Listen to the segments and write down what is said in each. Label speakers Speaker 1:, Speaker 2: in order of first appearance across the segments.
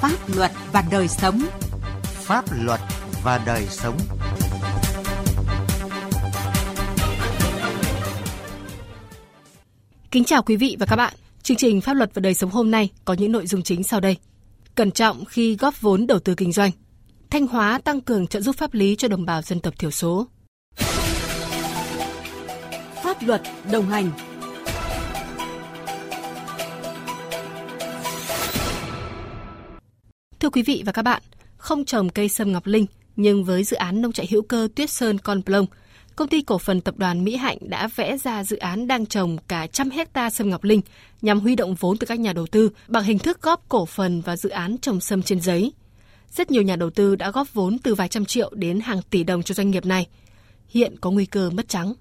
Speaker 1: Pháp luật và đời sống.
Speaker 2: Pháp luật và đời sống.
Speaker 3: Kính chào quý vị và các bạn. Chương trình Pháp luật và đời sống hôm nay có những nội dung chính sau đây. Cẩn trọng khi góp vốn đầu tư kinh doanh. Thanh Hóa tăng cường trợ giúp pháp lý cho đồng bào dân tộc thiểu số. Pháp luật đồng hành Thưa quý vị và các bạn, không trồng cây sâm ngọc linh, nhưng với dự án nông trại hữu cơ Tuyết Sơn Con Plong, công ty cổ phần tập đoàn Mỹ Hạnh đã vẽ ra dự án đang trồng cả trăm hecta sâm ngọc linh nhằm huy động vốn từ các nhà đầu tư bằng hình thức góp cổ phần vào dự án trồng sâm trên giấy. Rất nhiều nhà đầu tư đã góp vốn từ vài trăm triệu đến hàng tỷ đồng cho doanh nghiệp này. Hiện có nguy cơ mất trắng.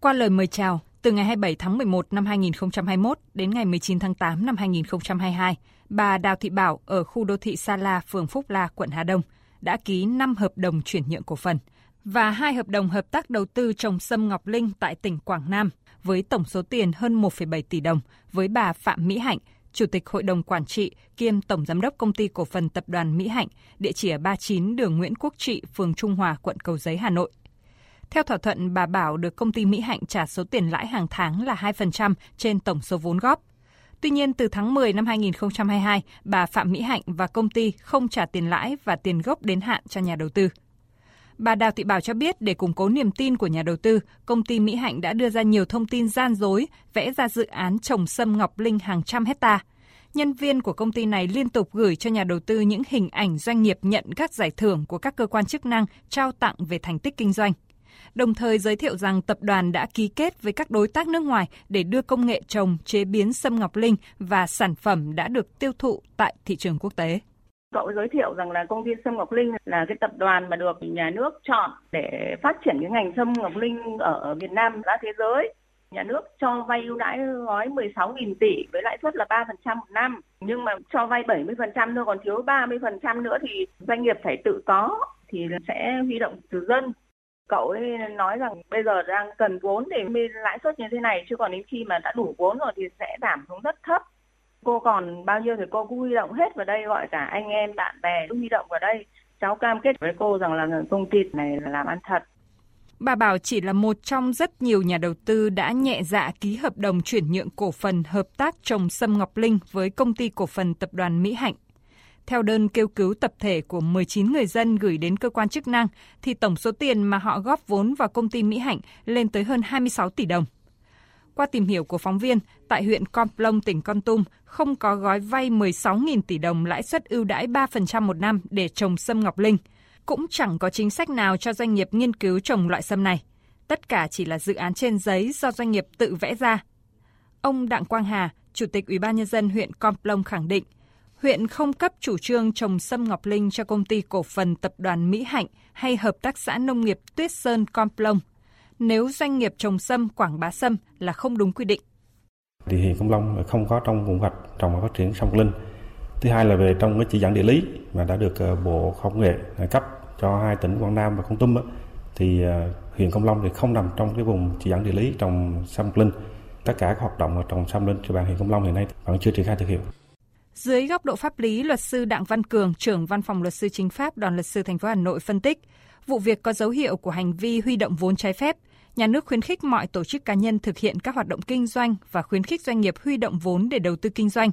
Speaker 4: Qua lời mời chào, từ ngày 27 tháng 11 năm 2021 đến ngày 19 tháng 8 năm 2022, bà Đào Thị Bảo ở khu đô thị Sa La, phường Phúc La, quận Hà Đông đã ký 5 hợp đồng chuyển nhượng cổ phần và hai hợp đồng hợp tác đầu tư trồng sâm Ngọc Linh tại tỉnh Quảng Nam với tổng số tiền hơn 1,7 tỷ đồng với bà Phạm Mỹ Hạnh, Chủ tịch Hội đồng Quản trị kiêm Tổng Giám đốc Công ty Cổ phần Tập đoàn Mỹ Hạnh, địa chỉ ở 39 đường Nguyễn Quốc Trị, phường Trung Hòa, quận Cầu Giấy, Hà Nội. Theo thỏa thuận, bà Bảo được công ty Mỹ Hạnh trả số tiền lãi hàng tháng là 2% trên tổng số vốn góp. Tuy nhiên, từ tháng 10 năm 2022, bà Phạm Mỹ Hạnh và công ty không trả tiền lãi và tiền gốc đến hạn cho nhà đầu tư. Bà Đào Thị Bảo cho biết để củng cố niềm tin của nhà đầu tư, công ty Mỹ Hạnh đã đưa ra nhiều thông tin gian dối, vẽ ra dự án trồng sâm ngọc linh hàng trăm hecta. Nhân viên của công ty này liên tục gửi cho nhà đầu tư những hình ảnh doanh nghiệp nhận các giải thưởng của các cơ quan chức năng trao tặng về thành tích kinh doanh đồng thời giới thiệu rằng tập đoàn đã ký kết với các đối tác nước ngoài để đưa công nghệ trồng, chế biến sâm ngọc linh và sản phẩm đã được tiêu thụ tại thị trường quốc tế.
Speaker 5: Cậu giới thiệu rằng là công ty Sâm Ngọc Linh là cái tập đoàn mà được nhà nước chọn để phát triển cái ngành sâm ngọc linh ở Việt Nam ra thế giới. Nhà nước cho vay ưu đãi gói 16.000 tỷ với lãi suất là 3% một năm. Nhưng mà cho vay 70% thôi còn thiếu 30% nữa thì doanh nghiệp phải tự có thì sẽ huy động từ dân cậu ấy nói rằng bây giờ đang cần vốn để mới lãi suất như thế này, chứ còn đến khi mà đã đủ vốn rồi thì sẽ giảm xuống rất thấp. Cô còn bao nhiêu thì cô cũng huy động hết vào đây, gọi cả anh em, bạn bè cũng huy động vào đây. Cháu cam kết với cô rằng là công ty này là làm ăn thật.
Speaker 4: Bà Bảo chỉ là một trong rất nhiều nhà đầu tư đã nhẹ dạ ký hợp đồng chuyển nhượng cổ phần hợp tác trồng sâm Ngọc Linh với công ty cổ phần tập đoàn Mỹ Hạnh. Theo đơn kêu cứu tập thể của 19 người dân gửi đến cơ quan chức năng, thì tổng số tiền mà họ góp vốn vào công ty Mỹ Hạnh lên tới hơn 26 tỷ đồng. Qua tìm hiểu của phóng viên, tại huyện Con Plong, tỉnh Con Tum, không có gói vay 16.000 tỷ đồng lãi suất ưu đãi 3% một năm để trồng sâm ngọc linh. Cũng chẳng có chính sách nào cho doanh nghiệp nghiên cứu trồng loại sâm này. Tất cả chỉ là dự án trên giấy do doanh nghiệp tự vẽ ra. Ông Đặng Quang Hà, Chủ tịch Ủy ban nhân dân huyện Con Plong khẳng định, huyện không cấp chủ trương trồng sâm ngọc linh cho công ty cổ phần tập đoàn Mỹ Hạnh hay hợp tác xã nông nghiệp Tuyết Sơn Complong nếu doanh nghiệp trồng sâm, quảng bá sâm là không đúng quy định.
Speaker 6: Thì huyện Công Long không có trong vùng hoạch trồng và phát triển sâm ngọc linh. Thứ hai là về trong cái chỉ dẫn địa lý mà đã được ờ, Bộ Khoa học nghệ ờ, cấp cho hai tỉnh Quảng Nam và Con Tum thì ờ, huyện Công Long thì không nằm trong cái vùng chỉ dẫn địa lý trồng sâm ngọc linh. Tất cả các hoạt động trồng sâm linh trên bàn huyện Công Long hiện nay vẫn chưa triển khai thực hiện.
Speaker 4: Dưới góc độ pháp lý, luật sư Đặng Văn Cường, trưởng Văn phòng Luật sư Chính pháp Đoàn luật sư thành phố Hà Nội phân tích, vụ việc có dấu hiệu của hành vi huy động vốn trái phép. Nhà nước khuyến khích mọi tổ chức cá nhân thực hiện các hoạt động kinh doanh và khuyến khích doanh nghiệp huy động vốn để đầu tư kinh doanh.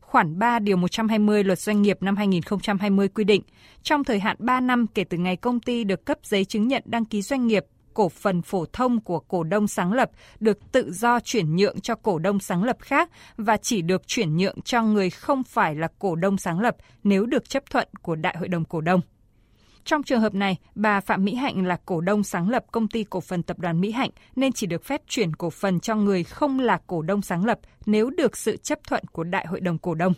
Speaker 4: Khoản 3 điều 120 Luật Doanh nghiệp năm 2020 quy định, trong thời hạn 3 năm kể từ ngày công ty được cấp giấy chứng nhận đăng ký doanh nghiệp cổ phần phổ thông của cổ đông sáng lập được tự do chuyển nhượng cho cổ đông sáng lập khác và chỉ được chuyển nhượng cho người không phải là cổ đông sáng lập nếu được chấp thuận của Đại hội đồng cổ đông. Trong trường hợp này, bà Phạm Mỹ Hạnh là cổ đông sáng lập công ty cổ phần tập đoàn Mỹ Hạnh nên chỉ được phép chuyển cổ phần cho người không là cổ đông sáng lập nếu được sự chấp thuận của Đại hội đồng cổ đông.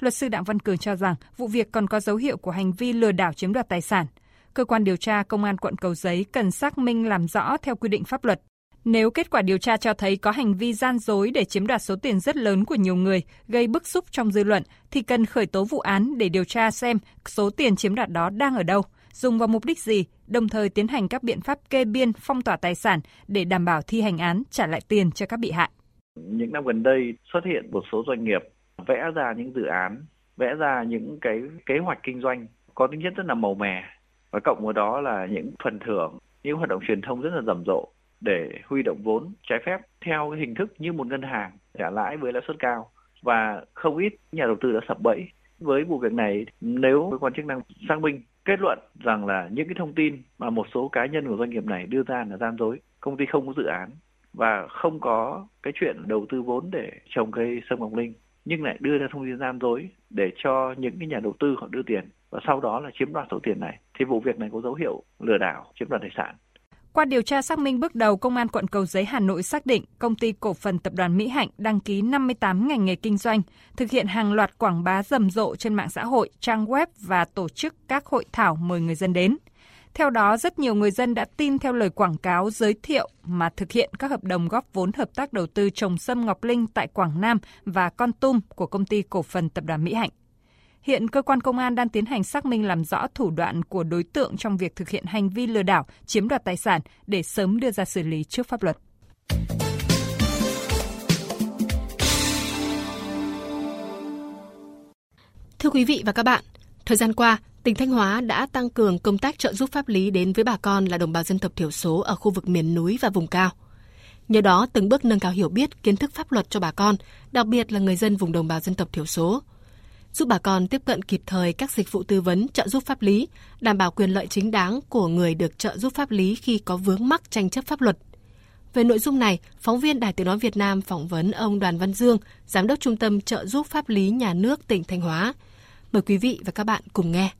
Speaker 4: Luật sư Đặng Văn Cường cho rằng vụ việc còn có dấu hiệu của hành vi lừa đảo chiếm đoạt tài sản – cơ quan điều tra công an quận Cầu Giấy cần xác minh làm rõ theo quy định pháp luật. Nếu kết quả điều tra cho thấy có hành vi gian dối để chiếm đoạt số tiền rất lớn của nhiều người, gây bức xúc trong dư luận, thì cần khởi tố vụ án để điều tra xem số tiền chiếm đoạt đó đang ở đâu, dùng vào mục đích gì, đồng thời tiến hành các biện pháp kê biên, phong tỏa tài sản để đảm bảo thi hành án trả lại tiền cho các bị hại.
Speaker 7: Những năm gần đây xuất hiện một số doanh nghiệp vẽ ra những dự án vẽ ra những cái kế hoạch kinh doanh có tính chất rất là màu mè và cộng với đó là những phần thưởng, những hoạt động truyền thông rất là rầm rộ để huy động vốn trái phép theo cái hình thức như một ngân hàng trả lãi với lãi suất cao. Và không ít nhà đầu tư đã sập bẫy với vụ việc này. Nếu cơ quan chức năng xác minh kết luận rằng là những cái thông tin mà một số cá nhân của doanh nghiệp này đưa ra là gian dối công ty không có dự án và không có cái chuyện đầu tư vốn để trồng cây sâm ngọc linh nhưng lại đưa ra thông tin gian dối để cho những cái nhà đầu tư họ đưa tiền và sau đó là chiếm đoạt số tiền này thì vụ việc này có dấu hiệu lừa đảo chiếm đoạt tài sản
Speaker 4: qua điều tra xác minh bước đầu, Công an quận Cầu Giấy Hà Nội xác định công ty cổ phần tập đoàn Mỹ Hạnh đăng ký 58 ngành nghề kinh doanh, thực hiện hàng loạt quảng bá rầm rộ trên mạng xã hội, trang web và tổ chức các hội thảo mời người dân đến. Theo đó, rất nhiều người dân đã tin theo lời quảng cáo giới thiệu mà thực hiện các hợp đồng góp vốn hợp tác đầu tư trồng sâm Ngọc Linh tại Quảng Nam và Con Tum của công ty cổ phần tập đoàn Mỹ Hạnh. Hiện cơ quan công an đang tiến hành xác minh làm rõ thủ đoạn của đối tượng trong việc thực hiện hành vi lừa đảo, chiếm đoạt tài sản để sớm đưa ra xử lý trước pháp luật.
Speaker 3: Thưa quý vị và các bạn, thời gian qua, tỉnh Thanh Hóa đã tăng cường công tác trợ giúp pháp lý đến với bà con là đồng bào dân tộc thiểu số ở khu vực miền núi và vùng cao. Nhờ đó, từng bước nâng cao hiểu biết, kiến thức pháp luật cho bà con, đặc biệt là người dân vùng đồng bào dân tộc thiểu số, giúp bà con tiếp cận kịp thời các dịch vụ tư vấn trợ giúp pháp lý, đảm bảo quyền lợi chính đáng của người được trợ giúp pháp lý khi có vướng mắc tranh chấp pháp luật. Về nội dung này, phóng viên Đài Tiếng Nói Việt Nam phỏng vấn ông Đoàn Văn Dương, Giám đốc Trung tâm Trợ giúp Pháp lý Nhà nước tỉnh Thanh Hóa. Mời quý vị và các bạn cùng nghe.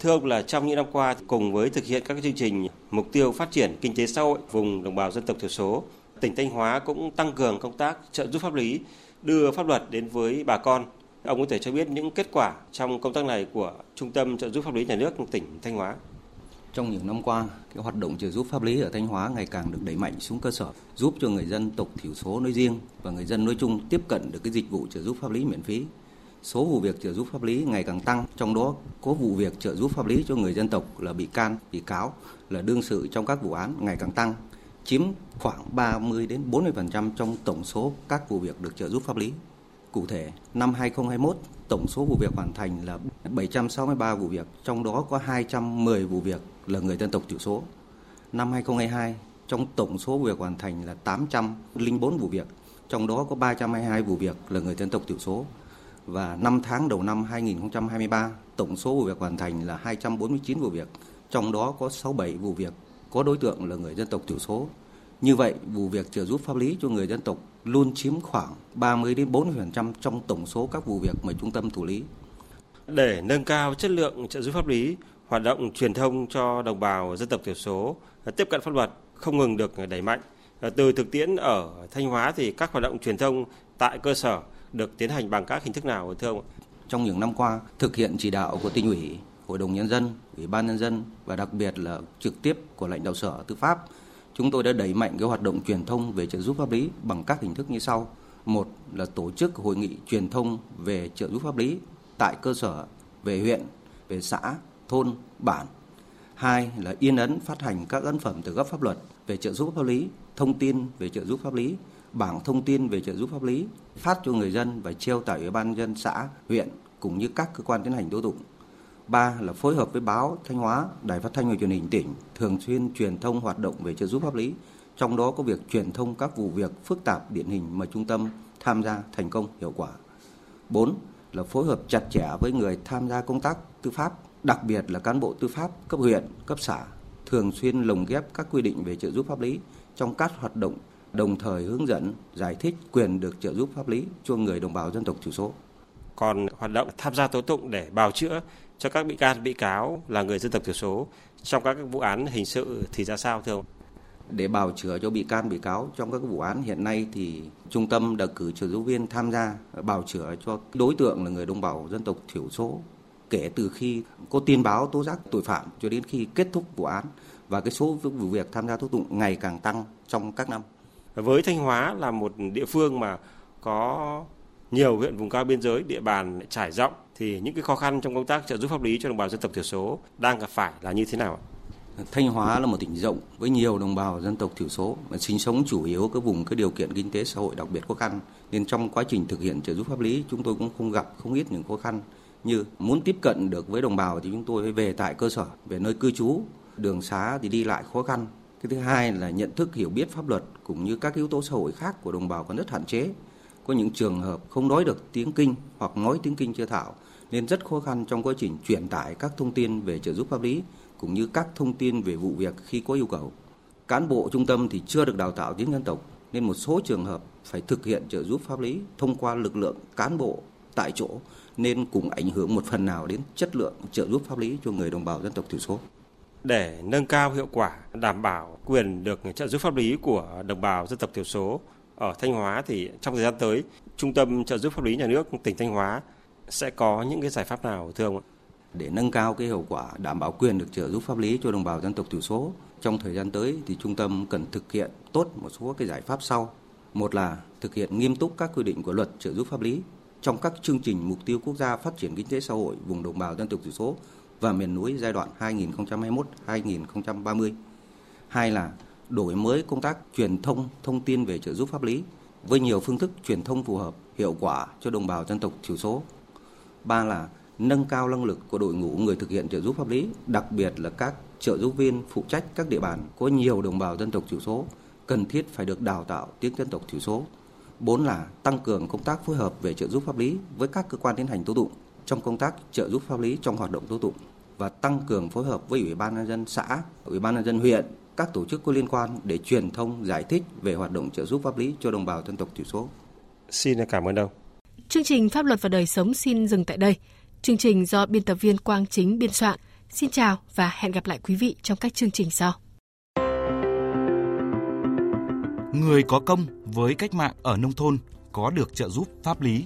Speaker 8: Thưa ông là trong những năm qua, cùng với thực hiện các chương trình mục tiêu phát triển kinh tế xã hội vùng đồng bào dân tộc thiểu số, tỉnh Thanh Hóa cũng tăng cường công tác trợ giúp pháp lý, đưa pháp luật đến với bà con Ông có thể cho biết những kết quả trong công tác này của Trung tâm trợ giúp pháp lý nhà nước tỉnh Thanh Hóa.
Speaker 9: Trong những năm qua, cái hoạt động trợ giúp pháp lý ở Thanh Hóa ngày càng được đẩy mạnh xuống cơ sở, giúp cho người dân tộc thiểu số nói riêng và người dân nói chung tiếp cận được cái dịch vụ trợ giúp pháp lý miễn phí. Số vụ việc trợ giúp pháp lý ngày càng tăng, trong đó có vụ việc trợ giúp pháp lý cho người dân tộc là bị can, bị cáo là đương sự trong các vụ án ngày càng tăng, chiếm khoảng 30 đến 40% trong tổng số các vụ việc được trợ giúp pháp lý. Cụ thể, năm 2021, tổng số vụ việc hoàn thành là 763 vụ việc, trong đó có 210 vụ việc là người dân tộc thiểu số. Năm 2022, trong tổng số vụ việc hoàn thành là 804 vụ việc, trong đó có 322 vụ việc là người dân tộc thiểu số. Và 5 tháng đầu năm 2023, tổng số vụ việc hoàn thành là 249 vụ việc, trong đó có 67 vụ việc có đối tượng là người dân tộc thiểu số. Như vậy, vụ việc trợ giúp pháp lý cho người dân tộc luôn chiếm khoảng 30 đến 40% trong tổng số các vụ việc mà trung tâm thủ lý.
Speaker 8: Để nâng cao chất lượng trợ giúp pháp lý, hoạt động truyền thông cho đồng bào dân tộc thiểu số tiếp cận pháp luật không ngừng được đẩy mạnh. Từ thực tiễn ở Thanh Hóa thì các hoạt động truyền thông tại cơ sở được tiến hành bằng các hình thức nào thưa ông?
Speaker 9: Trong những năm qua, thực hiện chỉ đạo của tỉnh ủy, Hội đồng Nhân dân, Ủy ban Nhân dân và đặc biệt là trực tiếp của lãnh đạo sở tư pháp chúng tôi đã đẩy mạnh cái hoạt động truyền thông về trợ giúp pháp lý bằng các hình thức như sau. Một là tổ chức hội nghị truyền thông về trợ giúp pháp lý tại cơ sở, về huyện, về xã, thôn, bản. Hai là in ấn phát hành các ấn phẩm từ gấp pháp luật về trợ giúp pháp lý, thông tin về trợ giúp pháp lý, bảng thông tin về trợ giúp pháp lý, phát cho người dân và treo tại Ủy ban dân xã, huyện cũng như các cơ quan tiến hành tố tụng Ba là phối hợp với báo Thanh Hóa, Đài Phát thanh và Truyền hình tỉnh thường xuyên truyền thông hoạt động về trợ giúp pháp lý, trong đó có việc truyền thông các vụ việc phức tạp điển hình mà trung tâm tham gia thành công hiệu quả. Bốn là phối hợp chặt chẽ với người tham gia công tác tư pháp, đặc biệt là cán bộ tư pháp cấp huyện, cấp xã, thường xuyên lồng ghép các quy định về trợ giúp pháp lý trong các hoạt động, đồng thời hướng dẫn, giải thích quyền được trợ giúp pháp lý cho người đồng bào dân tộc thiểu số.
Speaker 8: Còn hoạt động tham gia tố tụng để bào chữa cho các bị can bị cáo là người dân tộc thiểu số trong các vụ án hình sự thì ra sao thưa ông?
Speaker 9: Để bào chữa cho bị can bị cáo trong các vụ án hiện nay thì trung tâm đã cử trợ giúp viên tham gia bào chữa cho đối tượng là người đồng bào dân tộc thiểu số kể từ khi có tin báo tố giác tội phạm cho đến khi kết thúc vụ án và cái số vụ việc tham gia tố tụng ngày càng tăng trong các năm.
Speaker 8: Với Thanh Hóa là một địa phương mà có nhiều huyện vùng cao biên giới, địa bàn trải rộng thì những cái khó khăn trong công tác trợ giúp pháp lý cho đồng bào dân tộc thiểu số đang gặp phải là như thế nào?
Speaker 9: Thanh Hóa là một tỉnh rộng với nhiều đồng bào dân tộc thiểu số và sinh sống chủ yếu các vùng các điều kiện kinh tế xã hội đặc biệt khó khăn. Nên trong quá trình thực hiện trợ giúp pháp lý chúng tôi cũng không gặp không ít những khó khăn như muốn tiếp cận được với đồng bào thì chúng tôi phải về tại cơ sở về nơi cư trú đường xá thì đi lại khó khăn. Cái thứ hai là nhận thức hiểu biết pháp luật cũng như các yếu tố xã hội khác của đồng bào còn rất hạn chế có những trường hợp không nói được tiếng kinh hoặc nói tiếng kinh chưa thạo nên rất khó khăn trong quá trình truyền tải các thông tin về trợ giúp pháp lý cũng như các thông tin về vụ việc khi có yêu cầu. Cán bộ trung tâm thì chưa được đào tạo tiếng dân tộc nên một số trường hợp phải thực hiện trợ giúp pháp lý thông qua lực lượng cán bộ tại chỗ nên cũng ảnh hưởng một phần nào đến chất lượng trợ giúp pháp lý cho người đồng bào dân tộc thiểu số.
Speaker 8: Để nâng cao hiệu quả, đảm bảo quyền được trợ giúp pháp lý của đồng bào dân tộc thiểu số ở Thanh Hóa thì trong thời gian tới, Trung tâm trợ giúp pháp lý nhà nước tỉnh Thanh Hóa sẽ có những cái giải pháp nào thưa ông ạ?
Speaker 9: Để nâng cao cái hiệu quả đảm bảo quyền được trợ giúp pháp lý cho đồng bào dân tộc thiểu số trong thời gian tới thì trung tâm cần thực hiện tốt một số cái giải pháp sau. Một là thực hiện nghiêm túc các quy định của luật trợ giúp pháp lý trong các chương trình mục tiêu quốc gia phát triển kinh tế xã hội vùng đồng bào dân tộc thiểu số và miền núi giai đoạn 2021-2030. Hai là đổi mới công tác truyền thông thông tin về trợ giúp pháp lý với nhiều phương thức truyền thông phù hợp, hiệu quả cho đồng bào dân tộc thiểu số. Ba là nâng cao năng lực của đội ngũ người thực hiện trợ giúp pháp lý, đặc biệt là các trợ giúp viên phụ trách các địa bàn có nhiều đồng bào dân tộc thiểu số cần thiết phải được đào tạo tiếng dân tộc thiểu số. Bốn là tăng cường công tác phối hợp về trợ giúp pháp lý với các cơ quan tiến hành tố tụng trong công tác trợ giúp pháp lý trong hoạt động tố tụng và tăng cường phối hợp với Ủy ban nhân dân xã, Ủy ban nhân dân huyện, các tổ chức có liên quan để truyền thông giải thích về hoạt động trợ giúp pháp lý cho đồng bào dân tộc thiểu số.
Speaker 8: Xin cảm ơn ông.
Speaker 3: Chương trình Pháp luật và đời sống xin dừng tại đây. Chương trình do biên tập viên Quang Chính biên soạn. Xin chào và hẹn gặp lại quý vị trong các chương trình sau.
Speaker 10: Người có công với cách mạng ở nông thôn có được trợ giúp pháp lý.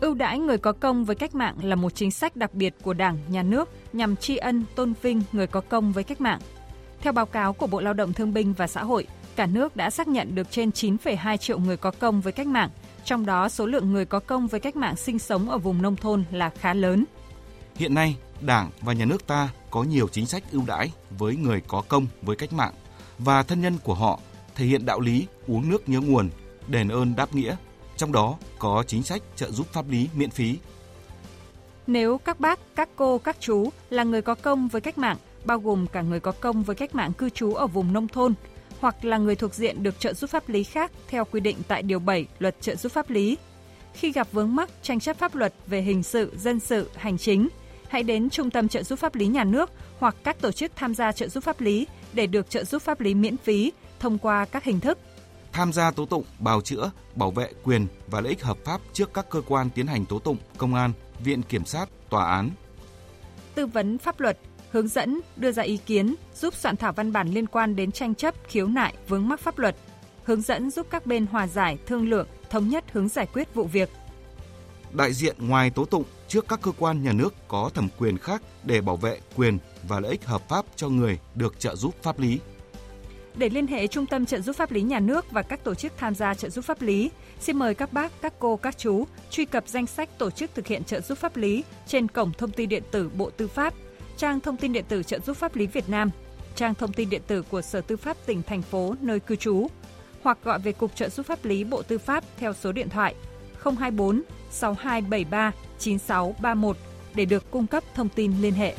Speaker 4: Ưu đãi người có công với cách mạng là một chính sách đặc biệt của Đảng, Nhà nước nhằm tri ân, tôn vinh người có công với cách mạng. Theo báo cáo của Bộ Lao động Thương binh và Xã hội, cả nước đã xác nhận được trên 9,2 triệu người có công với cách mạng, trong đó số lượng người có công với cách mạng sinh sống ở vùng nông thôn là khá lớn.
Speaker 10: Hiện nay, Đảng và Nhà nước ta có nhiều chính sách ưu đãi với người có công với cách mạng và thân nhân của họ thể hiện đạo lý uống nước nhớ nguồn, đền ơn đáp nghĩa, trong đó có chính sách trợ giúp pháp lý miễn phí.
Speaker 4: Nếu các bác, các cô, các chú là người có công với cách mạng, bao gồm cả người có công với cách mạng cư trú ở vùng nông thôn, hoặc là người thuộc diện được trợ giúp pháp lý khác theo quy định tại Điều 7 Luật trợ giúp pháp lý. Khi gặp vướng mắc tranh chấp pháp luật về hình sự, dân sự, hành chính, hãy đến Trung tâm trợ giúp pháp lý nhà nước hoặc các tổ chức tham gia trợ giúp pháp lý để được trợ giúp pháp lý miễn phí thông qua các hình thức
Speaker 10: tham gia tố tụng, bào chữa, bảo vệ quyền và lợi ích hợp pháp trước các cơ quan tiến hành tố tụng, công an, viện kiểm sát, tòa án.
Speaker 4: Tư vấn pháp luật, hướng dẫn, đưa ra ý kiến, giúp soạn thảo văn bản liên quan đến tranh chấp, khiếu nại, vướng mắc pháp luật, hướng dẫn giúp các bên hòa giải, thương lượng, thống nhất hướng giải quyết vụ việc.
Speaker 10: Đại diện ngoài tố tụng trước các cơ quan nhà nước có thẩm quyền khác để bảo vệ quyền và lợi ích hợp pháp cho người được trợ giúp pháp lý.
Speaker 4: Để liên hệ Trung tâm trợ giúp pháp lý nhà nước và các tổ chức tham gia trợ giúp pháp lý, xin mời các bác, các cô, các chú truy cập danh sách tổ chức thực hiện trợ giúp pháp lý trên cổng thông tin điện tử Bộ Tư pháp, trang thông tin điện tử trợ giúp pháp lý Việt Nam, trang thông tin điện tử của Sở Tư pháp tỉnh thành phố nơi cư trú hoặc gọi về Cục trợ giúp pháp lý Bộ Tư pháp theo số điện thoại 024 6273 9631 để được cung cấp thông tin liên hệ.